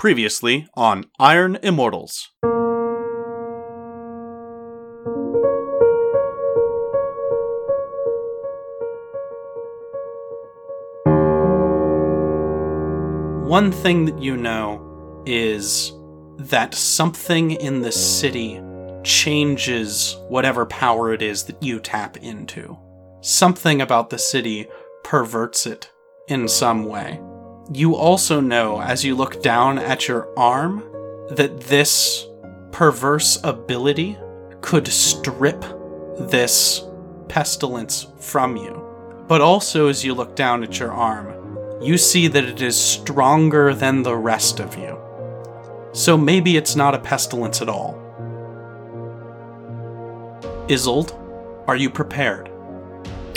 Previously on Iron Immortals. One thing that you know is that something in the city changes whatever power it is that you tap into. Something about the city perverts it in some way. You also know, as you look down at your arm, that this perverse ability could strip this pestilence from you. But also, as you look down at your arm, you see that it is stronger than the rest of you. So maybe it's not a pestilence at all. Isolde, are you prepared?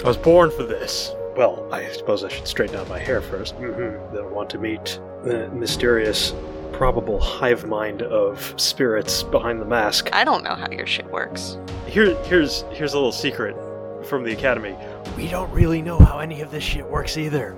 I was born for this. Well, I suppose I should straighten out my hair 1st Mm-hmm. Then I want to meet the mysterious, probable hive mind of spirits behind the mask. I don't know how your shit works. Here, here's here's a little secret from the academy. We don't really know how any of this shit works either.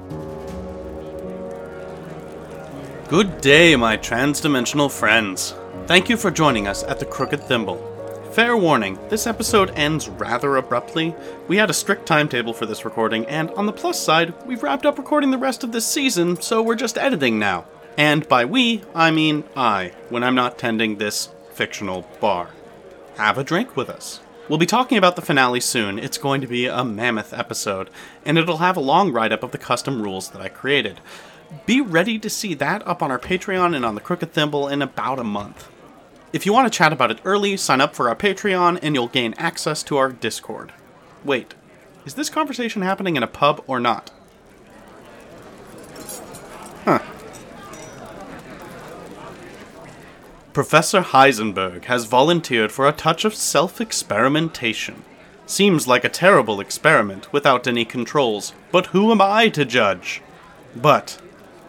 Good day, my transdimensional friends. Thank you for joining us at the Crooked Thimble. Fair warning, this episode ends rather abruptly. We had a strict timetable for this recording, and on the plus side, we've wrapped up recording the rest of this season, so we're just editing now. And by we, I mean I, when I'm not tending this fictional bar. Have a drink with us. We'll be talking about the finale soon. It's going to be a mammoth episode, and it'll have a long write up of the custom rules that I created. Be ready to see that up on our Patreon and on the Crooked Thimble in about a month. If you want to chat about it early, sign up for our Patreon and you'll gain access to our Discord. Wait, is this conversation happening in a pub or not? Huh. Professor Heisenberg has volunteered for a touch of self experimentation. Seems like a terrible experiment without any controls, but who am I to judge? But,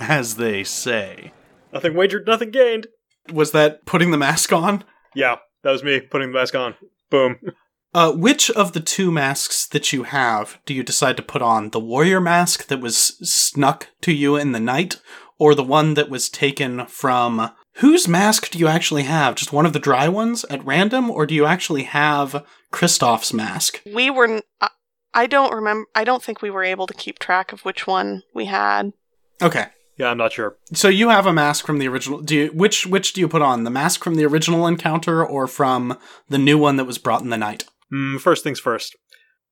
as they say. Nothing wagered, nothing gained. Was that putting the mask on? Yeah, that was me putting the mask on. Boom. Uh, which of the two masks that you have do you decide to put on? The warrior mask that was snuck to you in the night, or the one that was taken from. Whose mask do you actually have? Just one of the dry ones at random, or do you actually have Kristoff's mask? We were. n- I- I don't remember. I don't think we were able to keep track of which one we had. Okay. Yeah, I'm not sure. So you have a mask from the original. Do you, which which do you put on? The mask from the original encounter, or from the new one that was brought in the night? Mm, first things first.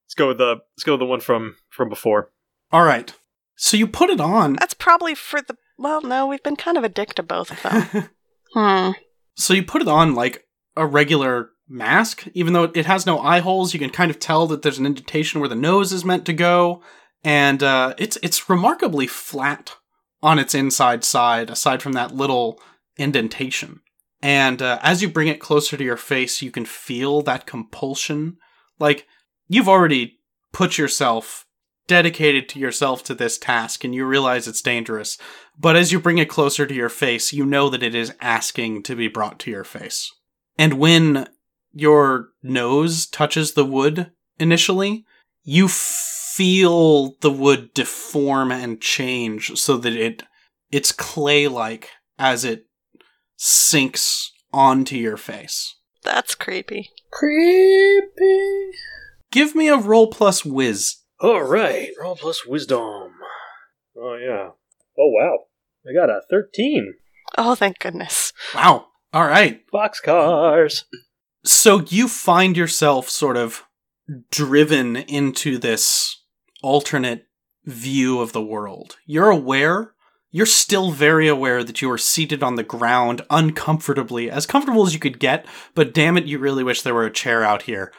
Let's go with the let's go with the one from from before. All right. So you put it on. That's probably for the. Well, no, we've been kind of a dick to both of them. hmm. So you put it on like a regular mask, even though it has no eye holes. You can kind of tell that there's an indentation where the nose is meant to go, and uh, it's it's remarkably flat on its inside side, aside from that little indentation. And uh, as you bring it closer to your face, you can feel that compulsion. Like you've already put yourself dedicated to yourself to this task, and you realize it's dangerous. But as you bring it closer to your face, you know that it is asking to be brought to your face. And when your nose touches the wood initially, you feel the wood deform and change so that it it's clay-like as it sinks onto your face. That's creepy. Creepy. Give me a roll plus whiz. All right, roll plus wisdom. Oh yeah. Oh wow, I got a thirteen. Oh, thank goodness. Wow. All right. Boxcars. So you find yourself sort of driven into this alternate view of the world. You're aware, you're still very aware that you are seated on the ground uncomfortably, as comfortable as you could get, but damn it, you really wish there were a chair out here.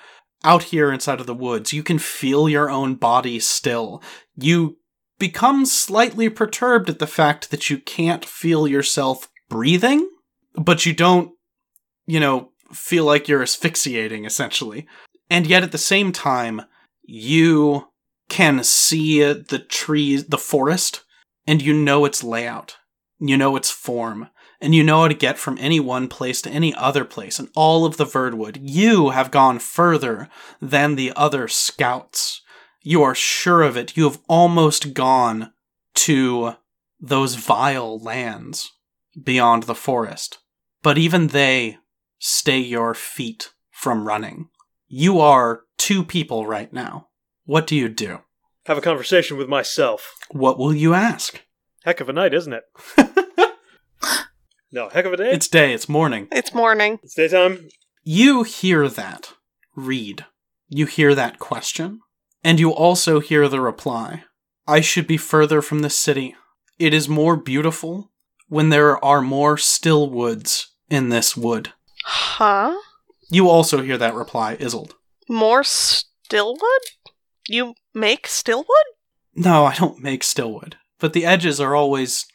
Out here inside of the woods, you can feel your own body still. You become slightly perturbed at the fact that you can't feel yourself breathing, but you don't, you know, feel like you're asphyxiating essentially. And yet at the same time, you can see the trees, the forest, and you know its layout. You know its form. And you know how to get from any one place to any other place. And all of the Verdwood, you have gone further than the other scouts. You are sure of it. You have almost gone to those vile lands. beyond the forest, but even they stay your feet from running. You are two people right now. What do you do? Have a conversation with myself. What will you ask? Heck of a night, isn't it? no, heck of a day. It's day, it's morning. It's morning. It's daytime. You hear that read. You hear that question. And you also hear the reply I should be further from the city. It is more beautiful when there are more still woods in this wood. Huh? You also hear that reply, Isolde. More still stillwood? You make stillwood? No, I don't make stillwood, but the edges are always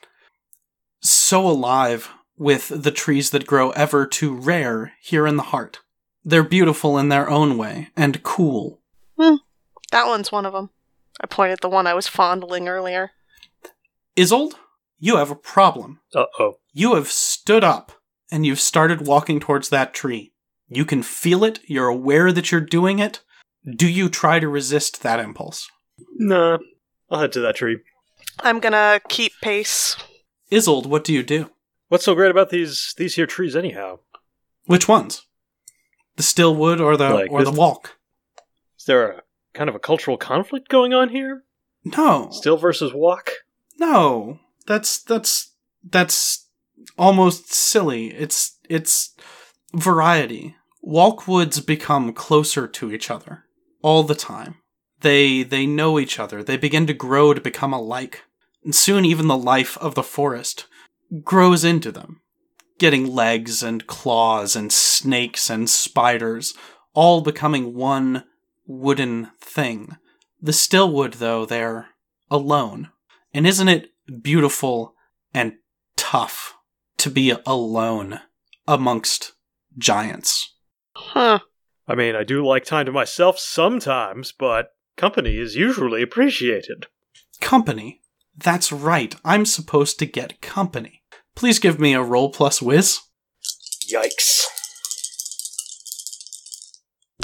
so alive with the trees that grow ever too rare here in the heart. They're beautiful in their own way and cool. That one's one of them. I pointed at the one I was fondling earlier. Isolde, you have a problem. Uh oh. You have stood up and you've started walking towards that tree. You can feel it, you're aware that you're doing it. Do you try to resist that impulse? Nah. I'll head to that tree. I'm gonna keep pace. Isolde, what do you do? What's so great about these these here trees anyhow? Which ones? The still wood or the Like or the walk? Is there a kind of a cultural conflict going on here? No. Still versus walk? No. That's that's that's almost silly. It's it's variety. Walkwoods become closer to each other all the time. They they know each other. They begin to grow to become alike. And soon even the life of the forest grows into them, getting legs and claws and snakes and spiders, all becoming one wooden thing. The stillwood, though, they're alone. And isn't it beautiful and tough to be alone amongst giants? Huh. I mean, I do like time to myself sometimes, but company is usually appreciated. Company. That's right. I'm supposed to get company. Please give me a roll plus whiz. Yikes.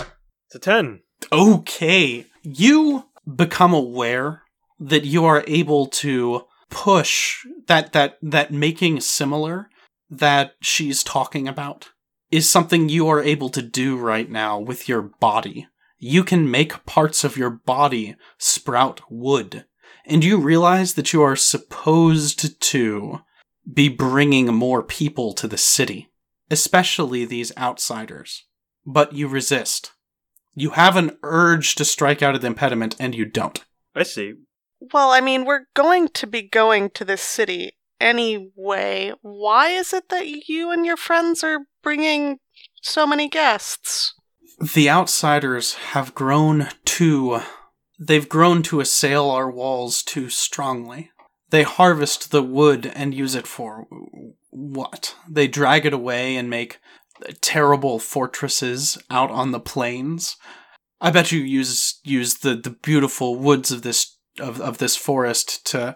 It's a 10. Okay. You become aware that you are able to push that that that making similar that she's talking about is something you are able to do right now with your body. You can make parts of your body sprout wood. And you realize that you are supposed to be bringing more people to the city, especially these outsiders. But you resist. You have an urge to strike out at the impediment, and you don't. I see. Well, I mean, we're going to be going to this city anyway. Why is it that you and your friends are bringing so many guests? The outsiders have grown too. They've grown to assail our walls too strongly. They harvest the wood and use it for what? They drag it away and make terrible fortresses out on the plains. I bet you use use the, the beautiful woods of this of, of this forest to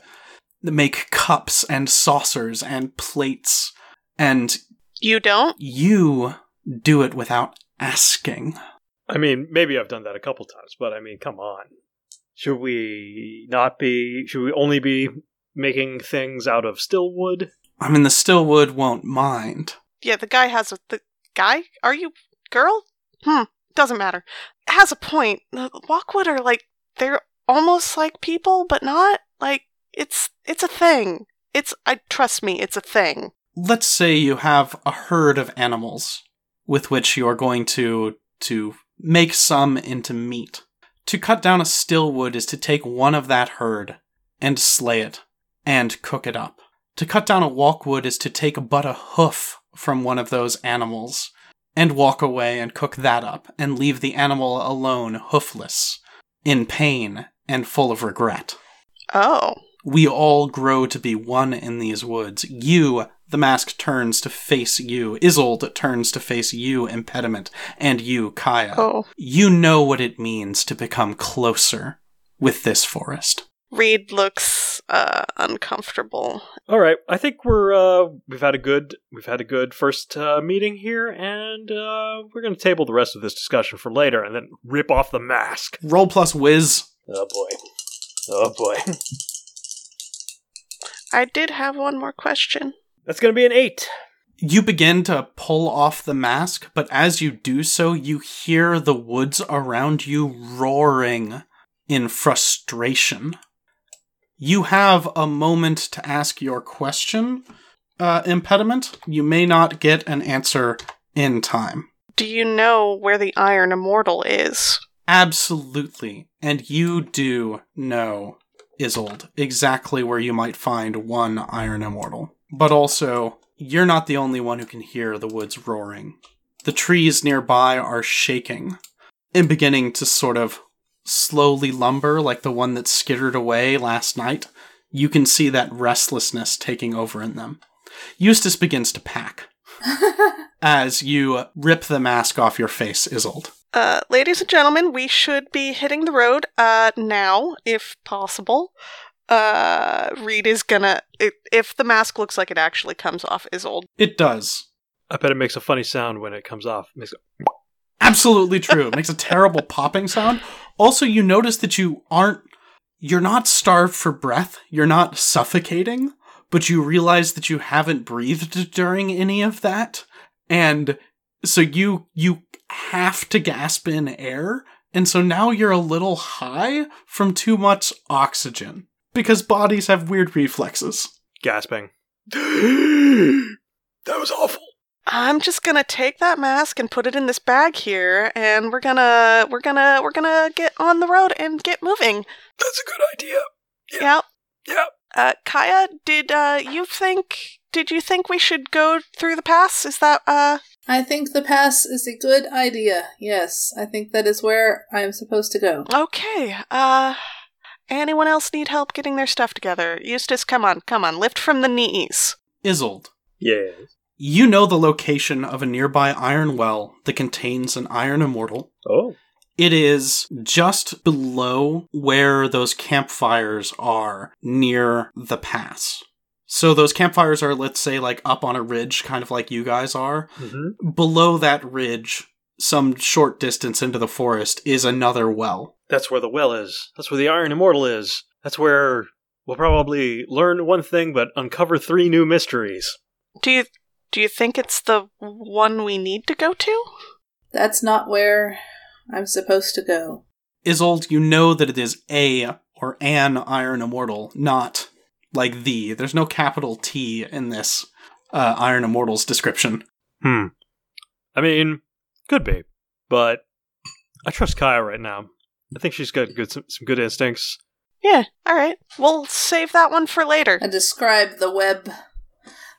make cups and saucers and plates and You don't? you do it without asking. I mean, maybe I've done that a couple times, but I mean, come on. Should we not be. Should we only be making things out of still wood? I mean, the Stillwood won't mind. Yeah, the guy has a. The guy? Are you. Girl? Hmm. Doesn't matter. Has a point. The Walkwood are like. They're almost like people, but not. Like, it's. It's a thing. It's. I Trust me, it's a thing. Let's say you have a herd of animals with which you are going to to make some into meat. To cut down a still wood is to take one of that herd and slay it and cook it up. To cut down a walk wood is to take but a hoof from one of those animals and walk away and cook that up and leave the animal alone hoofless, in pain and full of regret. Oh. We all grow to be one in these woods. You, the mask turns to face you. Isolde turns to face you, Impediment, and you, Kaya. Oh. You know what it means to become closer with this forest. Reed looks uh uncomfortable. All right, I think we're uh we've had a good we've had a good first uh, meeting here, and uh we're gonna table the rest of this discussion for later, and then rip off the mask. Roll plus whiz. Oh boy, oh boy. I did have one more question. That's gonna be an eight. You begin to pull off the mask, but as you do so, you hear the woods around you roaring in frustration. You have a moment to ask your question, uh, impediment. You may not get an answer in time. Do you know where the Iron Immortal is? Absolutely. And you do know, Isolde, exactly where you might find one Iron Immortal. But also, you're not the only one who can hear the woods roaring. The trees nearby are shaking and beginning to sort of slowly lumber like the one that skittered away last night. You can see that restlessness taking over in them. Eustace begins to pack as you rip the mask off your face, Isolde. Uh, ladies and gentlemen, we should be hitting the road uh, now, if possible. Uh, Reed is gonna. If, if the mask looks like it actually comes off, is old. It does. I bet it makes a funny sound when it comes off. It makes a- Absolutely true. It makes a terrible popping sound. Also, you notice that you aren't, you're not starved for breath. You're not suffocating, but you realize that you haven't breathed during any of that. And so you, you have to gasp in air. And so now you're a little high from too much oxygen because bodies have weird reflexes. gasping. that was awful. I'm just gonna take that mask and put it in this bag here, and we're gonna we're gonna we're gonna get on the road and get moving. That's a good idea. Yeah. Yeah. Uh, Kaya, did uh you think? Did you think we should go through the pass? Is that uh? I think the pass is a good idea. Yes, I think that is where I am supposed to go. Okay. Uh, anyone else need help getting their stuff together? Eustace, come on, come on, lift from the knees. Isolde, Yes. you know the location of a nearby iron well that contains an iron immortal. Oh. It is just below where those campfires are near the pass. So those campfires are, let's say, like up on a ridge, kind of like you guys are. Mm-hmm. Below that ridge, some short distance into the forest, is another well. That's where the well is. That's where the Iron Immortal is. That's where we'll probably learn one thing but uncover three new mysteries. Do you do you think it's the one we need to go to? That's not where I'm supposed to go. Isolde, you know that it is a or an iron immortal, not like the. There's no capital T in this uh, iron immortal's description. Hmm. I mean, could be, but I trust Kaya right now. I think she's got good some, some good instincts. Yeah. All right. We'll save that one for later. I describe the web,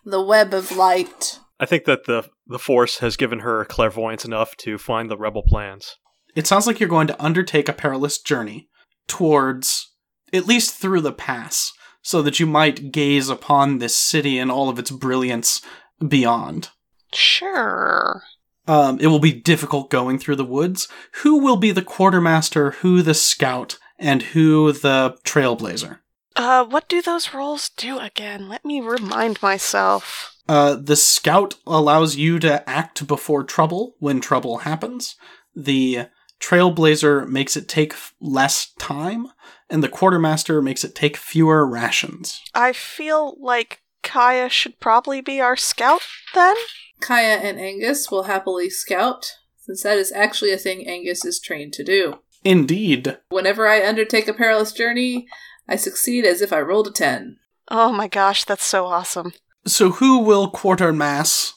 the web of light. I think that the the Force has given her clairvoyance enough to find the rebel plans. It sounds like you're going to undertake a perilous journey towards, at least through the pass, so that you might gaze upon this city and all of its brilliance beyond. Sure. Um, it will be difficult going through the woods. Who will be the quartermaster, who the scout, and who the trailblazer? Uh, what do those roles do again? Let me remind myself. Uh, the scout allows you to act before trouble when trouble happens. The trailblazer makes it take f- less time, and the quartermaster makes it take fewer rations. I feel like Kaya should probably be our scout then. Kaya and Angus will happily scout, since that is actually a thing Angus is trained to do. Indeed. Whenever I undertake a perilous journey, I succeed as if I rolled a 10. Oh my gosh, that's so awesome. So, who will quartermass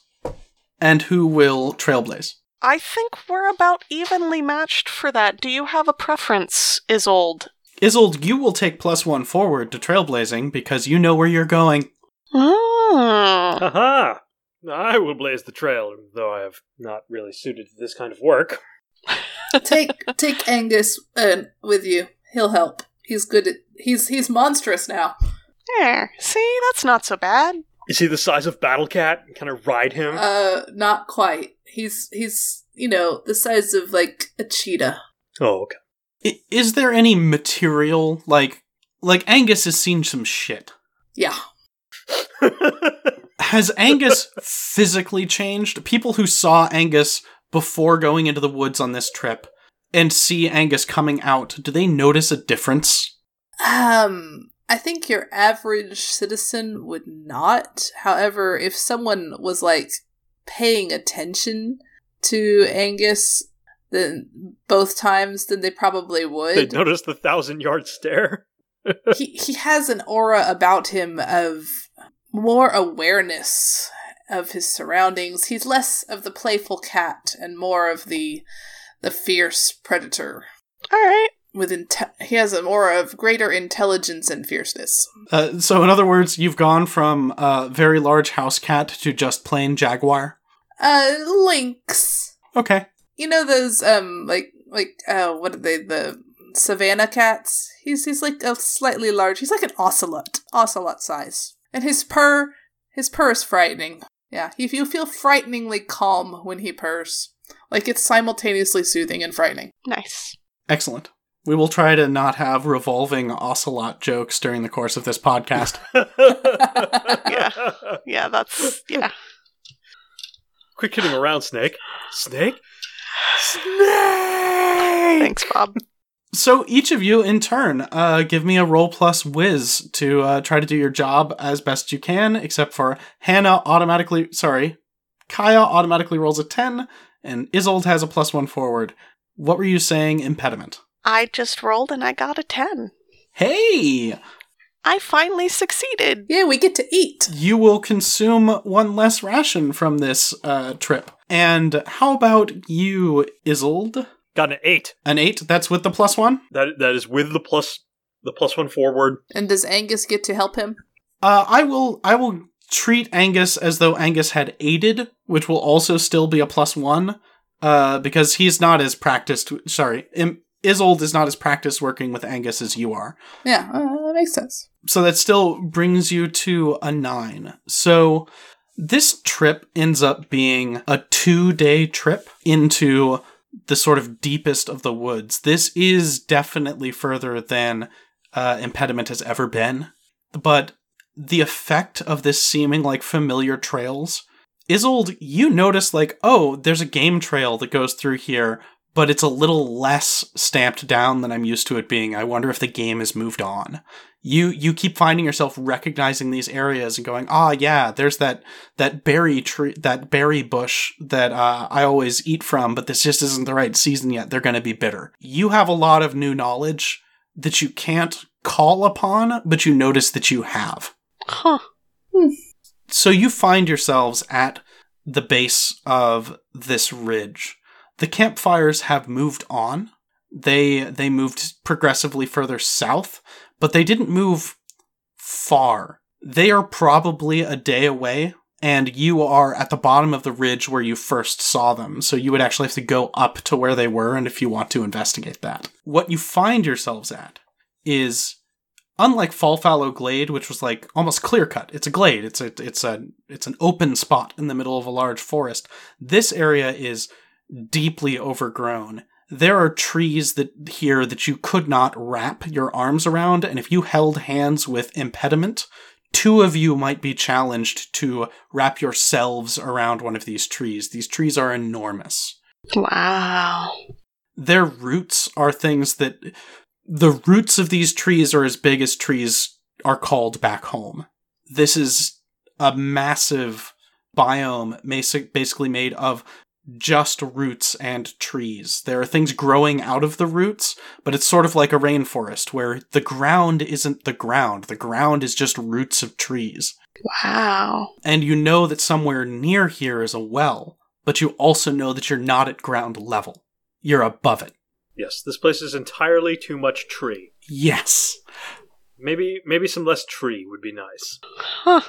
and who will trailblaze? I think we're about evenly matched for that. Do you have a preference, Isolde? Isolde, you will take plus one forward to trailblazing because you know where you're going. Ah. Haha! I will blaze the trail, though I have not really suited to this kind of work. Take take Angus uh, with you. He'll help. He's good at he's he's monstrous now. There. See, that's not so bad. Is he the size of Battle Cat? Kind of ride him? Uh not quite. He's he's you know, the size of like a cheetah. oh, okay. Is there any material like like Angus has seen some shit? Yeah. Has Angus physically changed? People who saw Angus before going into the woods on this trip and see Angus coming out, do they notice a difference? Um I think your average citizen would not. However, if someone was like paying attention to Angus, then both times, then they probably would. They noticed the thousand yard stare. he he has an aura about him of more awareness of his surroundings. He's less of the playful cat and more of the the fierce predator. All right. With inte- he has an aura of greater intelligence and fierceness. Uh, so, in other words, you've gone from uh, very large house cat to just plain jaguar. Uh, lynx. Okay. You know those um like like uh what are they the savannah cats? He's he's like a slightly large. He's like an ocelot, ocelot size, and his purr his purr is frightening. Yeah, you you feel frighteningly calm when he purrs, like it's simultaneously soothing and frightening. Nice. Excellent. We will try to not have revolving ocelot jokes during the course of this podcast. Yeah. Yeah, that's yeah. Quit kidding around, Snake. Snake? Thanks, Bob. So each of you, in turn, uh, give me a roll plus whiz to uh, try to do your job as best you can. Except for Hannah automatically, sorry, Kaya automatically rolls a ten, and Isolde has a plus one forward. What were you saying? Impediment. I just rolled and I got a 10. Hey, I finally succeeded. Yeah, we get to eat. you will consume one less ration from this uh, trip. And how about you, Isolde? Got an eight. An eight. That's with the plus one. That that is with the plus the plus one forward. And does Angus get to help him? Uh, I will. I will treat Angus as though Angus had aided, which will also still be a plus one, uh, because he's not as practiced. Sorry, Im- Isolde is not as practiced working with Angus as you are. Yeah, uh, that makes sense. So that still brings you to a nine. So this trip ends up being a two day trip into the sort of deepest of the woods. This is definitely further than uh, Impediment has ever been. But the effect of this seeming like familiar trails. Isolde, you notice like, oh, there's a game trail that goes through here, but it's a little less stamped down than I'm used to it being. I wonder if the game has moved on. You you keep finding yourself recognizing these areas and going ah yeah there's that that berry tree that berry bush that uh, i always eat from but this just isn't the right season yet. They're going to be bitter. You have a lot of new knowledge that you can't call upon but you notice that you have. Huh. so you find yourselves at the base of this ridge the campfires have moved on they they moved progressively further south but they didn't move far. They are probably a day away, and you are at the bottom of the ridge where you first saw them, so you would actually have to go up to where they were, and if you want to investigate that. What you find yourselves at is unlike Fallfallow Glade, which was like almost clear cut. It's a glade. It's a it's a it's an open spot in the middle of a large forest. This area is deeply overgrown there are trees that here that you could not wrap your arms around, and if you held hands with impediment, two of you might be challenged to wrap yourselves around one of these trees. These trees are enormous. Wow. Their roots are things that the roots of these trees are as big as trees are called back home. This is a massive biome basically made of just roots and trees. There are things growing out of the roots, but it's sort of like a rainforest where the ground isn't the ground. The ground is just roots of trees. Wow. And you know that somewhere near here is a well, but you also know that you're not at ground level. You're above it. Yes, this place is entirely too much tree. Yes. Maybe maybe some less tree would be nice. Huh.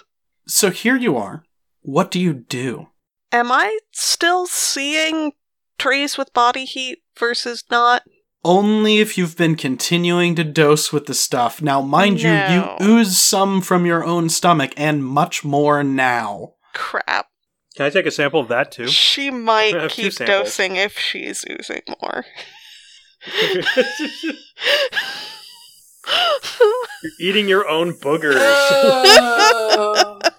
So here you are. What do you do? Am I still seeing trees with body heat versus not? Only if you've been continuing to dose with the stuff. Now, mind No. you, you ooze some from your own stomach and much more now. Crap. Can I take a sample of that too? She might keep samples. dosing if she's oozing more. You're eating your own boogers.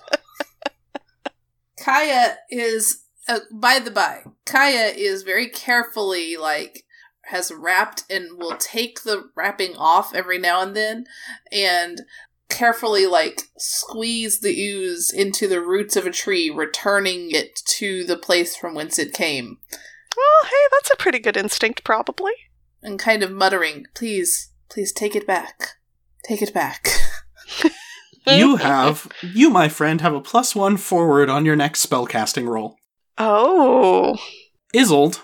Kaya is, uh, by the by, Kaya is very carefully like has wrapped and will take the wrapping off every now and then, and carefully like squeeze the ooze into the roots of a tree, returning it to the place from whence it came, Well, hey, that's a pretty good instinct, probably. and kind of muttering, "Please, please take it back, take it back." You have, you, my friend, have a plus one forward on your next spellcasting roll. Oh. Isolde,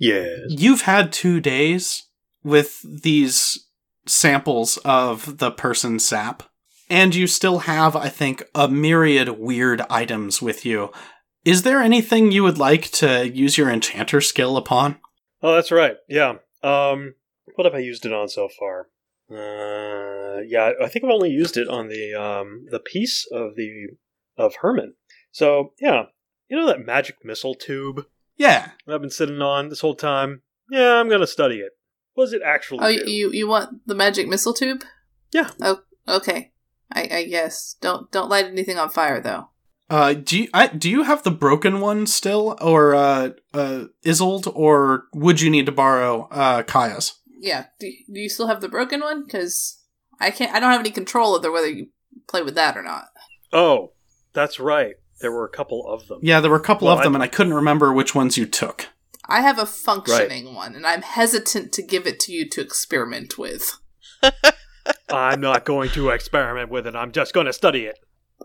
Yes. you've had two days with these samples of the person's sap, and you still have, I think, a myriad weird items with you. Is there anything you would like to use your enchanter skill upon? Oh, that's right. Yeah. Um, what have I used it on so far? Uh, yeah, I think I've only used it on the um the piece of the of Herman. So yeah, you know that magic missile tube Yeah, I've been sitting on this whole time. Yeah, I'm gonna study it. What does it actually oh, do? you you want the magic missile tube? Yeah. Oh, okay. I, I guess. Don't don't light anything on fire though. Uh, do you I, do you have the broken one still, or uh, uh, Isolde, or would you need to borrow uh, Kaya's? Yeah. Do, do you still have the broken one? Because I can't. I don't have any control over whether you play with that or not. oh, that's right. There were a couple of them. Yeah, there were a couple Well, of them, I- and I couldn't remember which ones you took. I have a functioning one, and I'm hesitant to give it to you to experiment with. I'm not going to experiment with it. I'm just going to study it.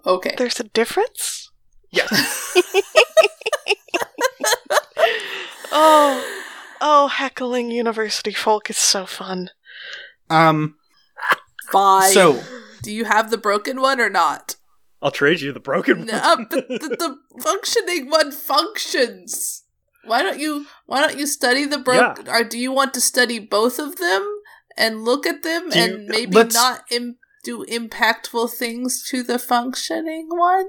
Okay. There's a difference? Yes. Oh. Oh, heckling university folk is so fun. Um, Fine. so do you have the broken one or not? I'll trade you the broken No, one. but the, the functioning one functions. Why don't you? Why don't you study the broken? Or do you want to study both of them and look at them Do you- and maybe not Im- do impactful things to the functioning one?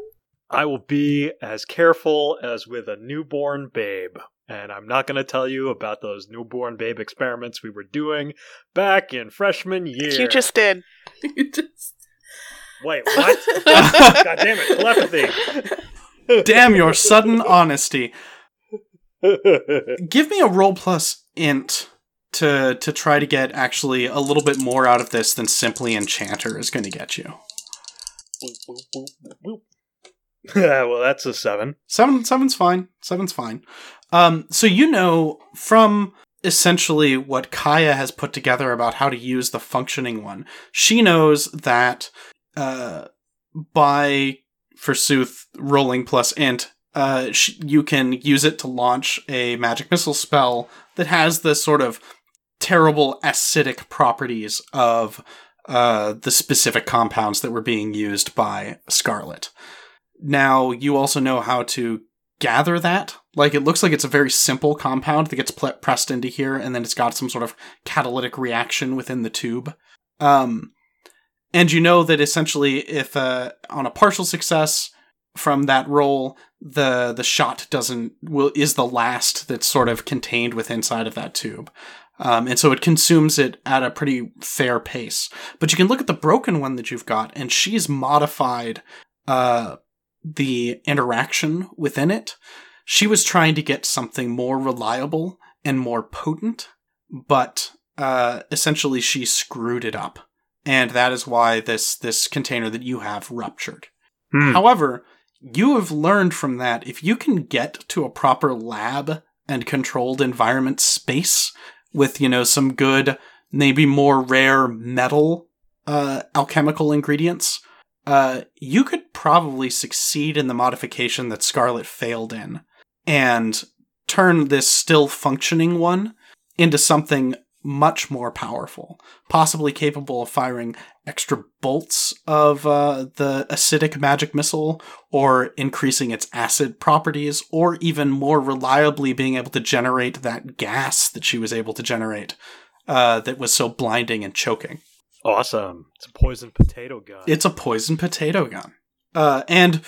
I will be as careful as with a newborn babe. And I'm not going to tell you about those newborn babe experiments we were doing back in freshman year. You just did. You just- Wait, what? God damn it, telepathy. damn your sudden honesty. Give me a roll plus int to to try to get actually a little bit more out of this than simply enchanter is going to get you. Yeah, well, that's a seven. Seven, seven's fine. Seven's fine. Um, so you know from essentially what Kaya has put together about how to use the functioning one. She knows that uh, by forsooth rolling plus int, uh, sh- you can use it to launch a magic missile spell that has the sort of terrible acidic properties of uh, the specific compounds that were being used by Scarlet. Now, you also know how to gather that. Like, it looks like it's a very simple compound that gets pressed into here, and then it's got some sort of catalytic reaction within the tube. Um, and you know that essentially, if uh, on a partial success from that roll, the the shot doesn't will is the last that's sort of contained within inside of that tube. Um, and so it consumes it at a pretty fair pace. But you can look at the broken one that you've got, and she's modified uh, the interaction within it. She was trying to get something more reliable and more potent, but uh, essentially she screwed it up, and that is why this this container that you have ruptured. Hmm. However, you have learned from that if you can get to a proper lab and controlled environment space with you know some good maybe more rare metal uh, alchemical ingredients uh, you could probably succeed in the modification that Scarlet failed in and turn this still functioning one into something much more powerful, possibly capable of firing extra bolts of uh, the acidic magic missile, or increasing its acid properties, or even more reliably being able to generate that gas that she was able to generate uh, that was so blinding and choking. Awesome. It's a poison potato gun. It's a poison potato gun. Uh, and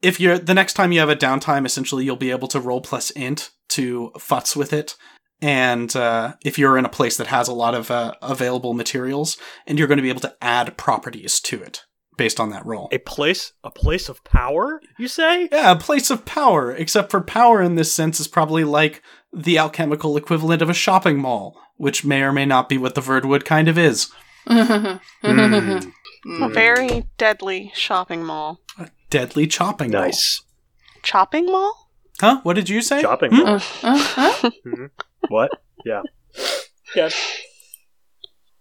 if you're the next time you have a downtime, essentially you'll be able to roll plus int to futz with it. And uh, if you're in a place that has a lot of uh, available materials, and you're going to be able to add properties to it based on that roll. a place, a place of power. You say? Yeah, a place of power, except for power in this sense is probably like the alchemical equivalent of a shopping mall, which may or may not be what the Verdwood kind of is. Hmm. A Mm. very deadly shopping mall. Deadly chopping. mall. Nice. Chopping mall? Huh? What did you say? Shopping Hmm? mall. Uh, uh, uh. What? Yeah. Yeah.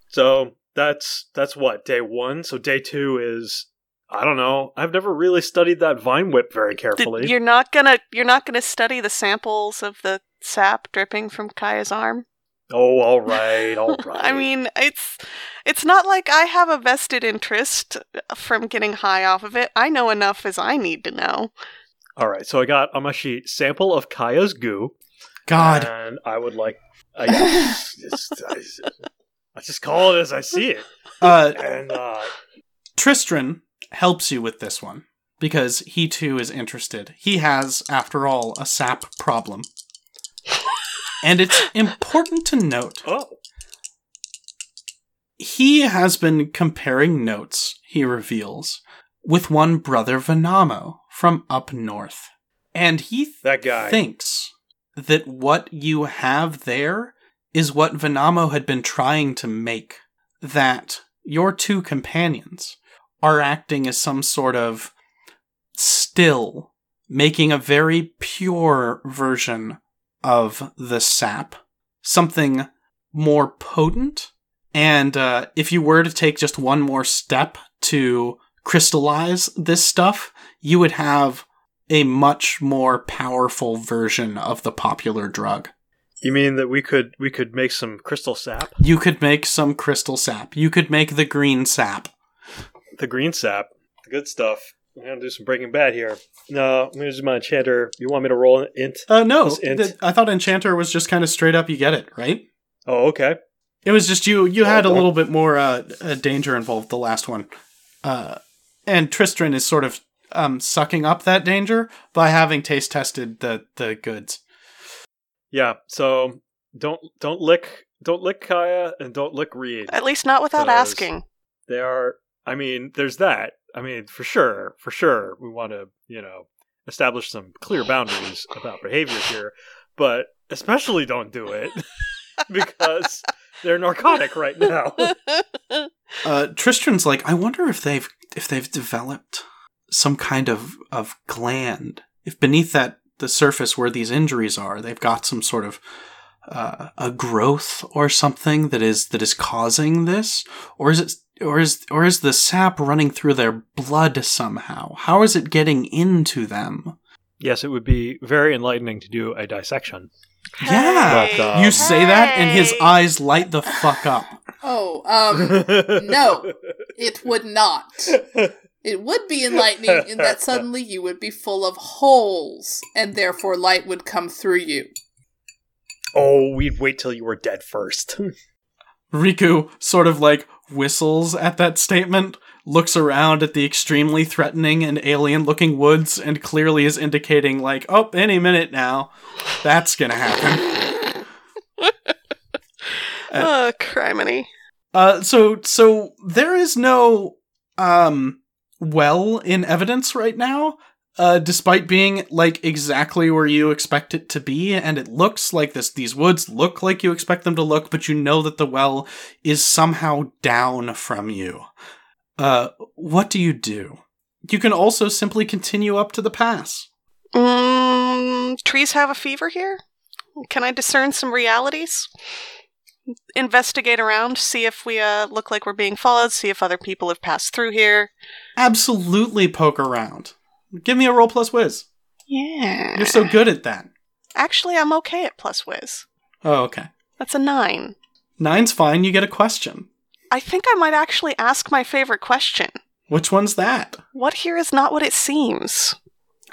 So that's that's what day one. So day two is I don't know. I've never really studied that vine whip very Did- carefully. you're not gonna you're not gonna study the samples of the sap dripping from Kaya's arm? Oh, all right, all right. I mean, it's it's not like I have a vested interest from getting high off of it. I know enough as I need to know. all right. So I got on my sheet sample of Kaya's goo, God. and I would like. I, just, I, I just call it as I see it, Uh, and uh, Tristran helps you with this one because he too is interested. He has, after all, a sap problem. And it's important to note oh, he has been comparing notes, he reveals, with one brother Venamo from up north. And he th- that guy. thinks that what you have there is what Venamo had been trying to make. That your two companions are acting as some sort of still, making a very pure version of the sap. Something more potent. And uh, if you were to take just one more step to crystallize this stuff, you would have a much more powerful version of the popular drug. You mean that we could we could make some crystal sap, You could make some crystal sap. You could make the green sap. the green sap, the good stuff. I'm gonna do some Breaking Bad here. No, I'm gonna use my enchanter. You want me to roll an int? Uh, no, int. th- I thought Enchanter was just kind of straight up. You get it, right? Oh, okay. It was just you. You had a little bit more uh, uh, danger involved the last one, uh, and Tristran is sort of um, sucking up that danger by having taste tested the the goods. Yeah. So don't don't lick don't lick Kaya and don't lick Reed. At least not without asking. They are. I mean, there's that. I mean, for sure, for sure, we want to you know establish some clear boundaries about behavior here, but especially don't do it because they're narcotic right now. Uh, Tristran's like, I wonder if they've if they've developed some kind of of gland. If beneath that the surface where these injuries are, they've got some sort of uh, a growth or something that is that is causing this, or is it? Or is or is the sap running through their blood somehow? How is it getting into them? yes, it would be very enlightening to do a dissection. Yeah. But, um, you say that, and his eyes light the fuck up. Oh, um, no. it would not. It would be enlightening in that suddenly you would be full of holes, and therefore light would come through you. Oh, we'd wait till you were dead first. Riku sort of like whistles at that statement, looks around at the extremely threatening and alien looking woods, and clearly is indicating, like, oh, any minute now, that's gonna happen. oh, criminy. Uh, so, so there is no, um, well in evidence right now, uh, despite being like exactly where you expect it to be, and it looks like this, these woods look like you expect them to look, but you know that the well is somehow down from you. Uh, what do you do? You can also simply continue up to the pass. Mm, trees have a fever here? Can I discern some realities? Investigate around, see if we uh, look like we're being followed, see if other people have passed through here. Absolutely poke around. Give me a roll plus whiz. Yeah. You're so good at that. Actually, I'm okay at plus whiz. Oh, okay. That's a nine. Nine's fine. You get a question. I think I might actually ask my favorite question. Which one's that? What here is not what it seems?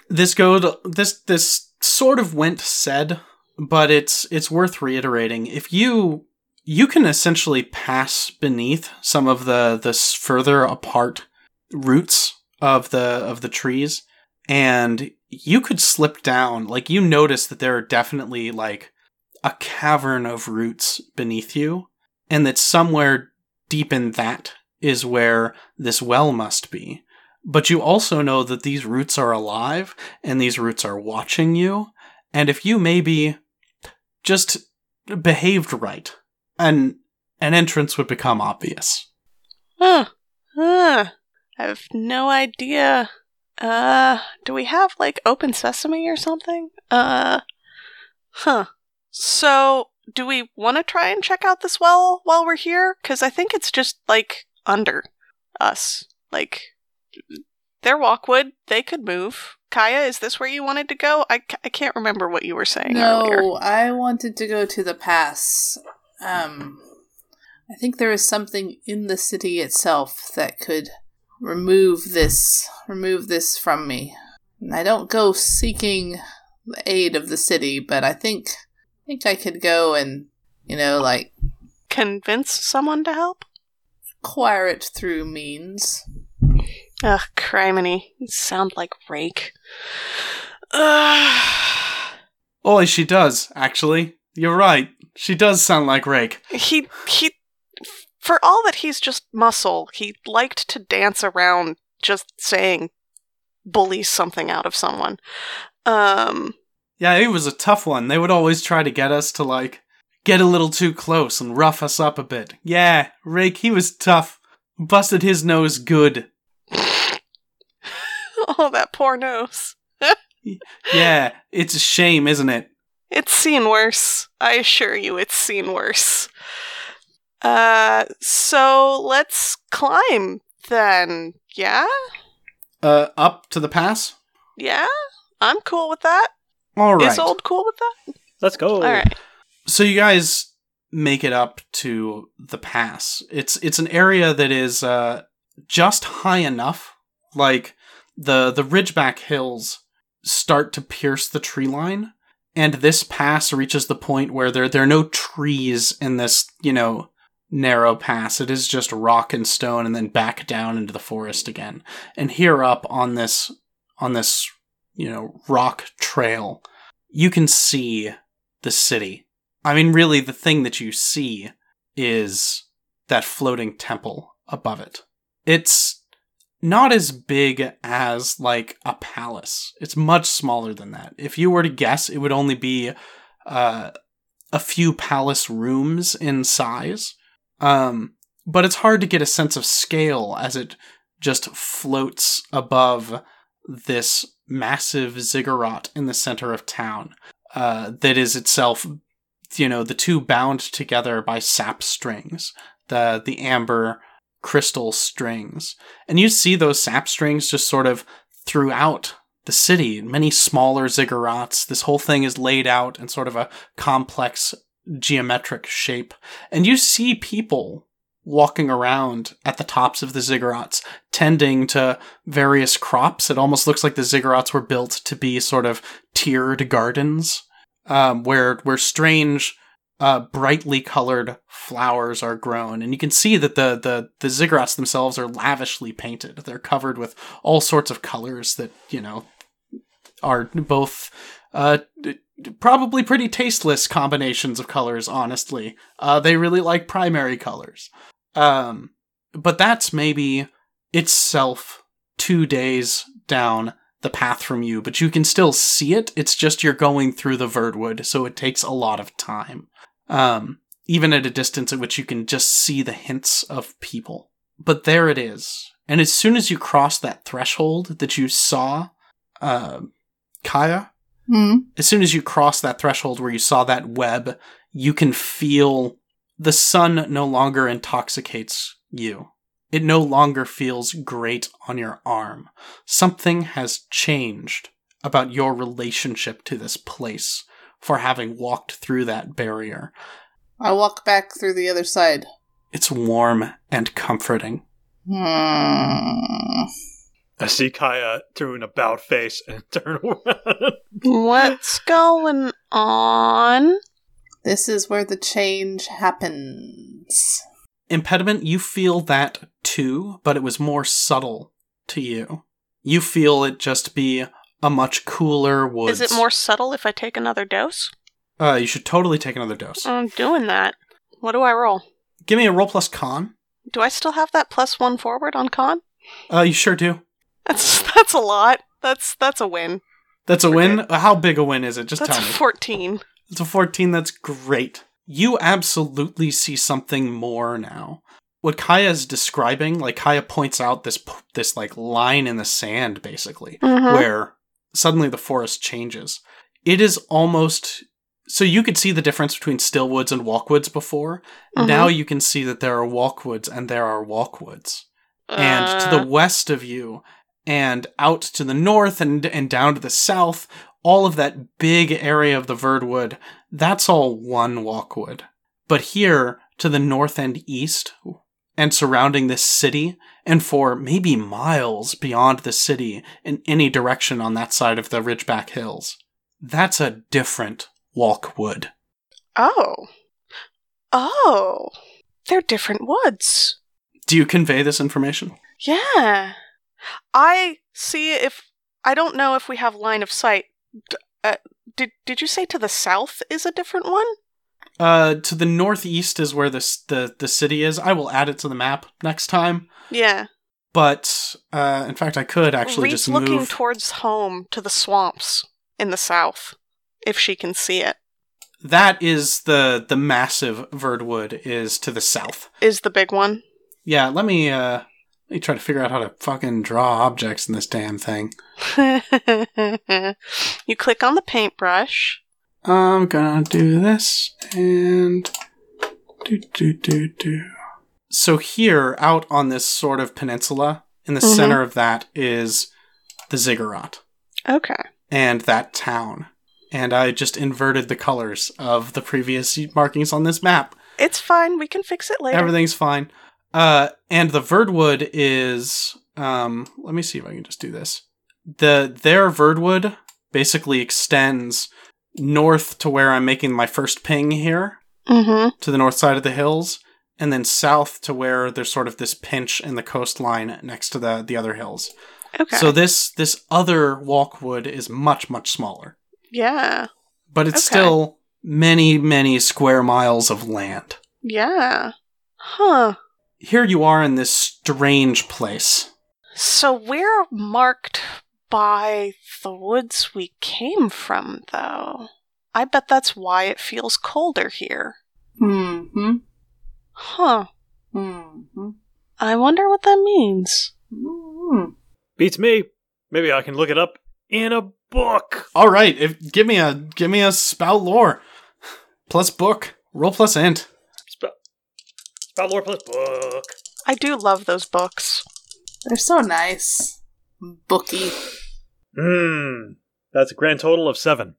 this go this this sort of went said but it's it's worth reiterating if you you can essentially pass beneath some of the the further apart roots of the of the trees and you could slip down like you notice that there are definitely like a cavern of roots beneath you and that somewhere deep in that is where this well must be but you also know that these roots are alive and these roots are watching you. And if you maybe just behaved right, an an entrance would become obvious. Huh. Huh. I have no idea. Uh, do we have like open sesame or something? Uh, huh. So, do we want to try and check out this well while we're here? Because I think it's just like under us. Like, they're Walkwood. They could move. Kaya, is this where you wanted to go? I, I can't remember what you were saying earlier. No, I wanted to go to the pass. Um, I think there is something in the city itself that could remove this, remove this from me. And I don't go seeking the aid of the city, but I think, I think I could go and, you know, like Convince someone to help? acquire it through means. Ugh, criminy. You sound like Rake. Ugh. Oh, she does, actually. You're right. She does sound like Rake. he he for all that he's just muscle he liked to dance around just saying bully something out of someone um Yeah, it was a tough one. They would always try to get us to, like, get a little too close and rough us up a bit. Yeah, Rake, he was tough. Busted his nose good. oh that poor nose Yeah, it's a shame, isn't it? it's seen worse i assure you it's seen worse uh so let's climb then yeah Uh, up to the pass? yeah i'm cool with that. Alright. Isolde cool with that Let's go. all right So you guys make it up to the pass. It's it's an area that is uh just high enough, like the the ridgeback hills start to pierce the tree line, and this pass reaches the point where there there are no trees in this you know narrow pass. It is just rock and stone, and then back down into the forest again. And here up on this on this you know rock trail, you can see the city. I mean, really, the thing that you see is that floating temple above it. It's not as big as, like, a palace. It's much smaller than that. If you were to guess, it would only be uh, a few palace rooms in size. Um, but it's hard to get a sense of scale as it just floats above this massive ziggurat in the center of town uh, that is itself, you know, the two bound together by sap strings, the the amber crystal strings, and you see those sap strings just sort of throughout the city. Many smaller ziggurats. This whole thing is laid out in sort of a complex geometric shape, and you see people walking around at the tops of the ziggurats, tending to various crops. It almost looks like the ziggurats were built to be sort of tiered gardens, um, where where strange, uh, brightly colored flowers are grown, and you can see that the the the ziggurats themselves are lavishly painted. They're covered with all sorts of colors that you know are both. Uh, probably pretty tasteless combinations of colors honestly uh, they really like primary colors um, but that's maybe itself two days down the path from you, but you can still see it. It's just you're going through the Verdwood, so it takes a lot of time. Um, even at a distance at which you can just see the hints of people. But there it is. And as soon as you cross that threshold that you saw, uh, Kaya, Hmm. as soon as you cross that threshold where you saw that web, you can feel the sun no longer intoxicates you. It no longer feels great on your arm. Something has changed about your relationship to this place for having walked through that barrier. I walk back through the other side. It's warm and comforting. Hmm. I see Kaya through an about face and turn around. What's going on? This is where the change happens. Impediment, you feel that too, but it was more subtle to you. You feel it just be a much cooler woods. Is it more subtle if I take another dose? Uh, you should totally take another dose. I'm doing that. What do I roll? Give me a roll plus con. Do I still have that plus one forward on con? Uh, you sure do. That's that's a lot. That's that's a win. That's a win. Uh, How big a win is it? Just that's tell me. fourteen. It's a 14. That's great. You absolutely see something more now. what Kaya is describing, like Kaya points out this this like line in the sand, basically, Mhm. where suddenly the forest changes. It is almost so you could see the difference between still woods and walkwoods before. Mhm. Now you can see that there are walkwoods and there are walkwoods. And to the Uh, west of you, and out to the north and and down to the south, all of that big area of the Verdwood, that's all one walkwood. But here to the north and east, and surrounding this city, and for maybe miles beyond the city in any direction on that side of the Ridgeback Hills, that's a different walkwood. oh. Oh. They're different woods. Do you convey this information? Yeah. I see if I don't know if we have line of sight. D- Uh, did did you say to the south is a different one? Uh, to the northeast is where this the the city is. I will add it to the map next time. Yeah. But uh, in fact, I could actually Reed's just looking towards home to the swamps in the south, if she can see it. that is the the massive Verdwood is to the south. Is the big one? Yeah, let me uh me try to figure out how to fucking draw objects in this damn thing. you click on the paintbrush. I'm gonna do this and do do do do. So here, out on this sort of peninsula, in the Mhm. center of that is the ziggurat. Okay. and that town. And I just inverted the colors of the previous markings on this map. It's fine. We can fix it later. Everything's fine. Uh, and the Verdwood is, um, let me see if I can just do this. The their Verdwood basically extends north to where I'm making my first ping here, Mm-hmm. to the north side of the hills, and then south to where there's sort of this pinch in the coastline next to the the other hills. Okay. So this this other walkwood is much much smaller. yeah. but it's Okay. still many, many square miles of land. Yeah. Huh. Here you are in this strange place. So we're marked by the woods we came from, though. I bet that's why it feels colder here. Mm-hmm. Huh. Mm-hmm. I wonder what that means. Mm-hmm. Beats me. Maybe I can look it up in a book. All right, if give me a give me a spout lore plus book roll plus int. Spout, spout lore plus book. I do love those books. They're so nice. Booky. Hmm. That's a grand total of seven.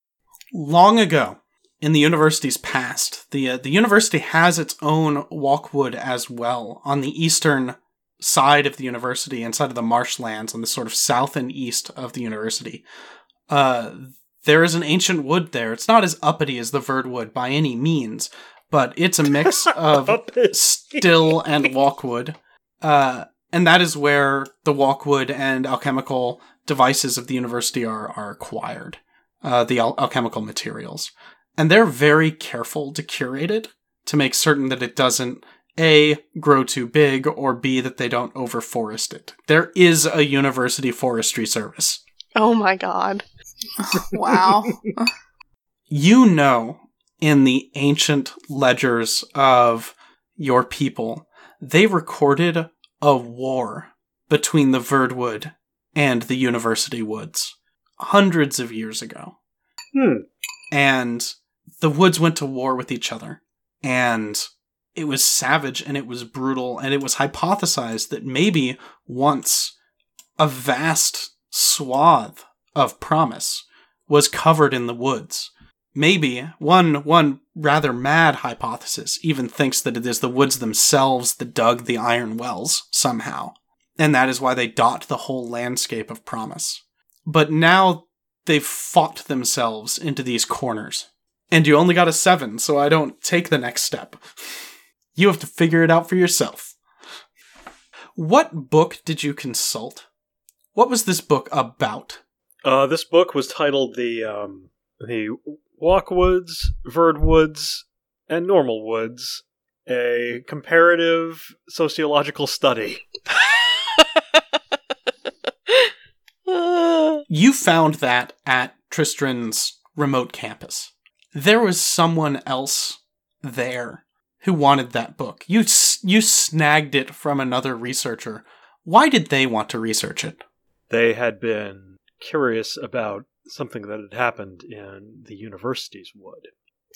Long ago, in the university's past, the uh, the university has its own walkwood as well on the eastern side of the university, inside of the marshlands, on the sort of south and east of the university. Uh, there is an ancient wood there. It's not as uppity as the Verdwood by any means, but it's a mix of still and walkwood. Uh, and that is where the walkwood and alchemical devices of the university are, are acquired, uh, the al- alchemical materials. And they're very careful to curate it to make certain that it doesn't A, grow too big, or B, that they don't overforest it. There is a university forestry service. Oh my god. Wow. you know in the ancient ledgers of your people, they recorded a war between the Verdwood and the University Woods hundreds of years ago. Hmm. And the woods went to war with each other. And it was savage and it was brutal. And it was hypothesized that maybe once a vast swath of promise was covered in the woods. Maybe one one rather mad hypothesis even thinks that it is the woods themselves that dug the iron wells somehow, and that is why they dot the whole landscape of promise. But now they've fought themselves into these corners, and you only got a seven, so I don't take the next step. You have to figure it out for yourself. What book did you consult? What was this book about? Uh, this book was titled the um, the Walkwoods, Verdwoods, and Normal Woods, a comparative sociological study. You found that at Tristran's remote campus. There was someone else there who wanted that book. You you snagged it from another researcher. Why did they want to research it? They had been curious about something that had happened in the university's wood,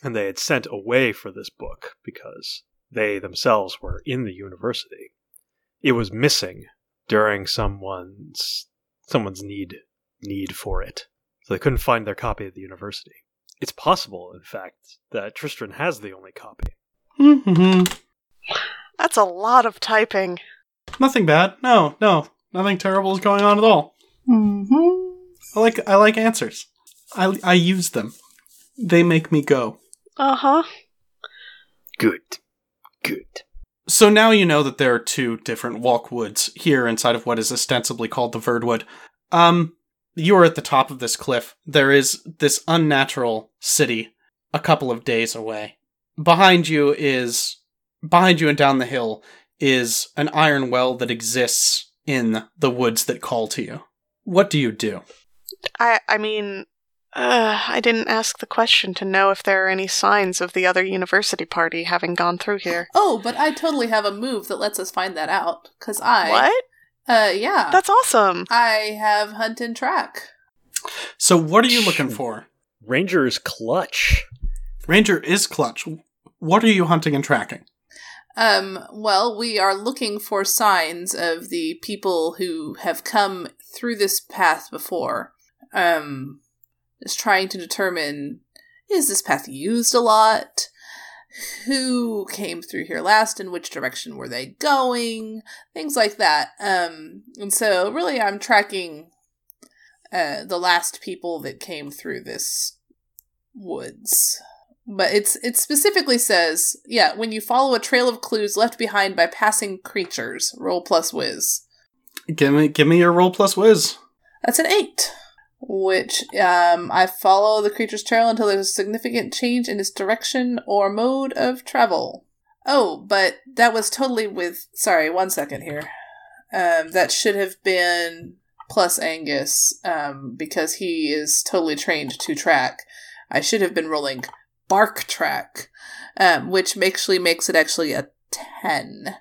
and they had sent away for this book because they themselves were in the university. It was missing during someone's someone's need need for it, so they couldn't find their copy at the university. It's possible, in fact, that Tristan has the only copy. Mm-hmm. That's a lot of typing. Nothing bad. No, no, nothing terrible is going on at all. Mm-hmm. I like I like answers. I I use them. They make me go. Uh huh. Good, good. So now you know that there are two different walkwoods here inside of what is ostensibly called the Verdwood. Um, you are at the top of this cliff. There is this unnatural city a couple of days away. Behind you is behind you and down the hill is an iron well that exists in the woods that call to you. What do you do? I I mean, uh, I didn't ask the question to know if there are any signs of the other university party having gone through here. Oh, but I totally have a move that lets us find that out. Cause I, What? Uh, yeah, That's awesome. I have hunt and track. So what are you looking for? Ranger is clutch. Ranger is clutch. What are you hunting and tracking? Um, well, we are looking for signs of the people who have come through this path before. Um, is trying to determine is this path used a lot? Who came through here last? In which direction were they going? Things like that. Um, and so really, I'm tracking uh, the last people that came through this woods but it's it specifically says yeah when you follow a trail of clues left behind by passing creatures roll plus whiz Give me give me your roll plus whiz. that's an eight which um i follow the creature's trail until there's a significant change in its direction or mode of travel. Oh but that was totally with sorry one second here. Um that should have been plus angus um because he is totally trained to track. I should have been rolling bark track, um, which actually makes it actually a 10.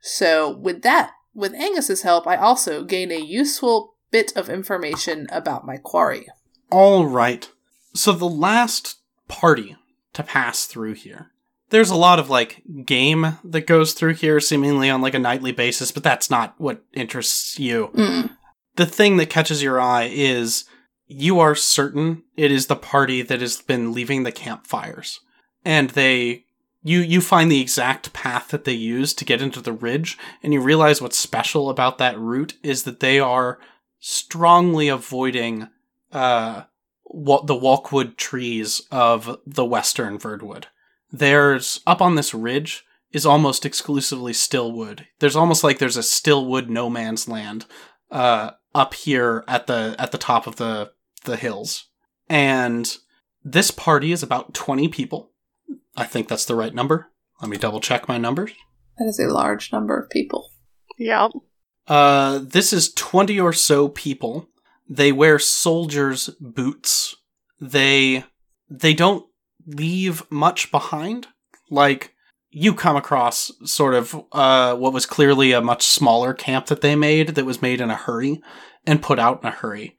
So, with that, with Angus's help, I also gain a useful bit of information about my quarry. All right. So the last party to pass through here. There's a lot of like game that goes through here seemingly on like a nightly basis, but that's not what interests you. Mm. The thing that catches your eye is you are certain it is the party that has been leaving the campfires. And they you you find the exact path that they use to get into the ridge and you realize what's special about that route is that they are strongly avoiding uh what the walkwood trees of the western Verdwood. There's up on this ridge is almost exclusively stillwood. There's almost like there's a stillwood no man's land uh up here at the at the top of the the hills. And this party is about 20 people. I think that's the right number. Let me double check my numbers. That is a large number of people. Yep. Uh, this is 20 or so people. They wear soldiers' boots. They they don't leave much behind. Like you come across sort of uh, what was clearly a much smaller camp that they made that was made in a hurry and put out in a hurry.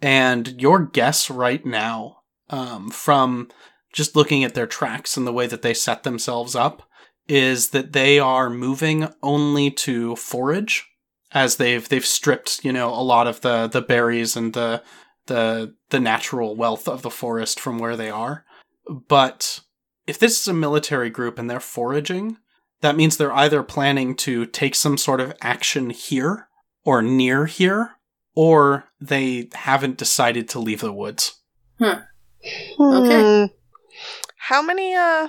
And your guess right now, um, from just looking at their tracks and the way that they set themselves up, is that they are moving only to forage as they've they've stripped you know a lot of the the berries and the the the natural wealth of the forest from where they are but if this is a military group and they're foraging that means they're either planning to take some sort of action here or near here or they haven't decided to leave the woods Okay. Hmm. How many uh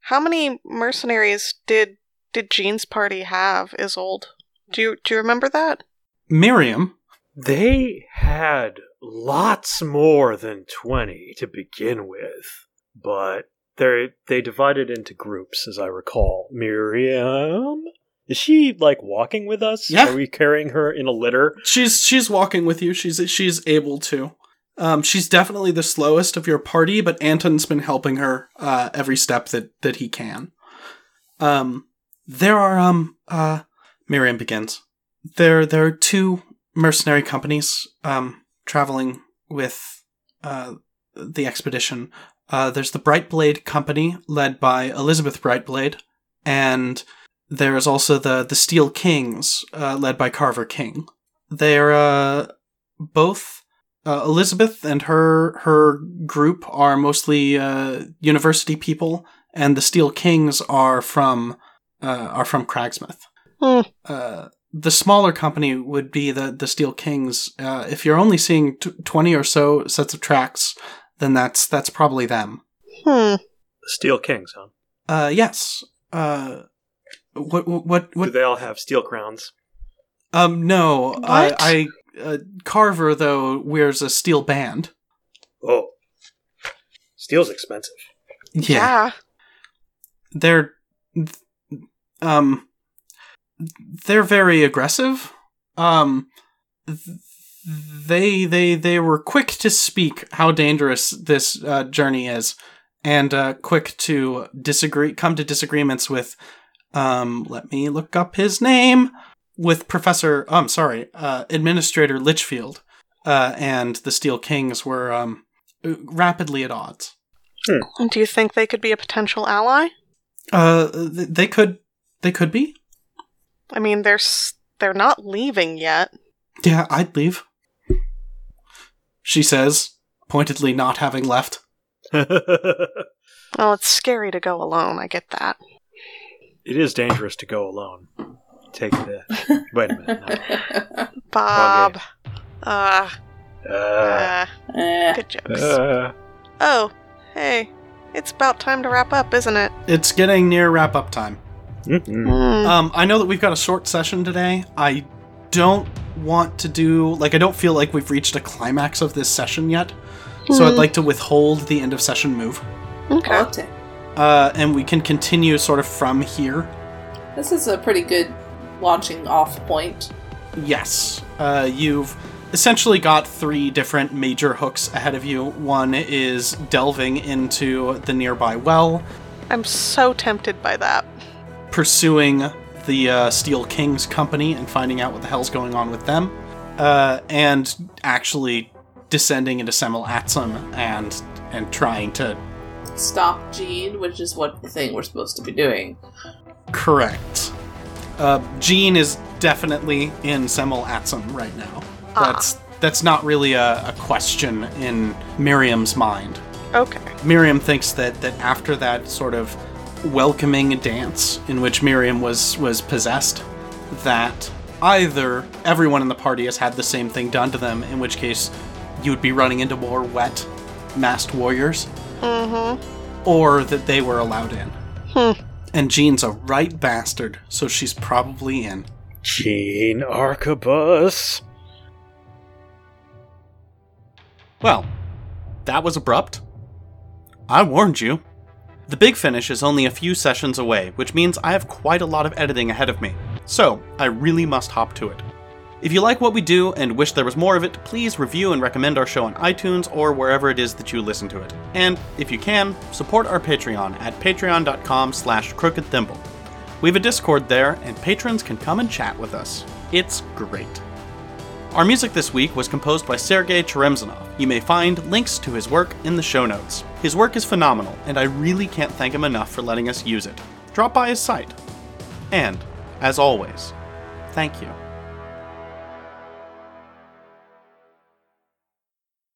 how many mercenaries did did Jean's party have, Isolde? Do you do you remember that? miriam They had lots more than 20 to begin with, but they they divided into groups, as I recall. Miriam? Is she, like, walking with us? Yeah. Are we carrying her in a litter? She's she's walking with you. She's she's able to. Um, she's definitely the slowest of your party, but Anton's been helping her uh, every step that that he can. Um, There are um uh Miriam begins. There there are two mercenary companies um traveling with uh the expedition. Uh there's the Brightblade company led by Elizabeth Brightblade and there's also the the Steel Kings uh, led by Carver King. They're uh both uh, Elizabeth and her her group are mostly uh, university people and the Steel Kings are from are from Cragsmith. Hmm. Uh, the smaller company would be the the Steel Kings. Uh, if you're only seeing t- twenty or so sets of tracks, then that's that's probably them. Hmm. The Steel Kings, huh? Uh, yes. Uh, what what what? Do they all have steel crowns? um, no. What? I, I uh, Carver though wears a steel band. Oh. Steel's expensive. Yeah. they're um they're very aggressive. Um they they they were quick to speak how dangerous this uh, journey is and uh, quick to disagree come to disagreements with um let me look up his name with professor oh, i'm sorry uh administrator litchfield uh and the steel kings were um rapidly at odds. Do you think they could be a potential ally? uh th- they could they could be I mean, they're s- they're not leaving yet. Yeah, I'd leave. She says, pointedly not having left. it Well, it's scary to go alone. I get that. It is dangerous to go alone. Take this. Wait a minute. no. Bob. Uh, Uh, uh, Eh. good jokes. uh, Oh, hey. It's about time to wrap up, isn't it? It's getting near wrap up time. Mm-mm. Hmm. Um, I know that we've got a short session today. I don't want to do like I don't feel like we've reached a climax of this session yet. So I'd Hmm. like to withhold the end of session move. Okay. Okay. Uh, and we can continue sort of from here. This is a pretty good launching off point. Yes. Uh, you've essentially got three different major hooks ahead of you. One is delving into the nearby well, I'm so tempted by that. Pursuing the uh, Steel Kings company and finding out what the hell's going on with them, uh, and actually descending into Semel Atsum and and trying to Stop Jean, which is what the thing we're supposed to be doing. correct. Uh, Jean is definitely in Semel Atsum right now. Ah. That's that's not really a, a question in Miriam's mind. Okay. Miriam thinks that that after that sort of welcoming dance in which Miriam was was possessed, that either everyone in the party has had the same thing done to them, in which case you would be running into more wet masked warriors, Mm-hmm. or that they were allowed in. Hmm. And Jean's a right bastard, so she's probably in. Jean Arquebus. Well, that was abrupt. I warned you. The big finish is only a few sessions away, which means I have quite a lot of editing ahead of me. So, I really must hop to it. If you like what we do and wish there was more of it, please review and recommend our show on iTunes or wherever it is that you listen to it. And if you can, support our Patreon at patreon.com slash crookedthimble. We have a Discord there, and patrons can come and chat with us. It's great. Our music this week was composed by Sergey Cheremisinov. You may find links to his work in the show notes. His work is phenomenal, and I really can't thank him enough for letting us use it. Drop by his site. And, as always, thank you.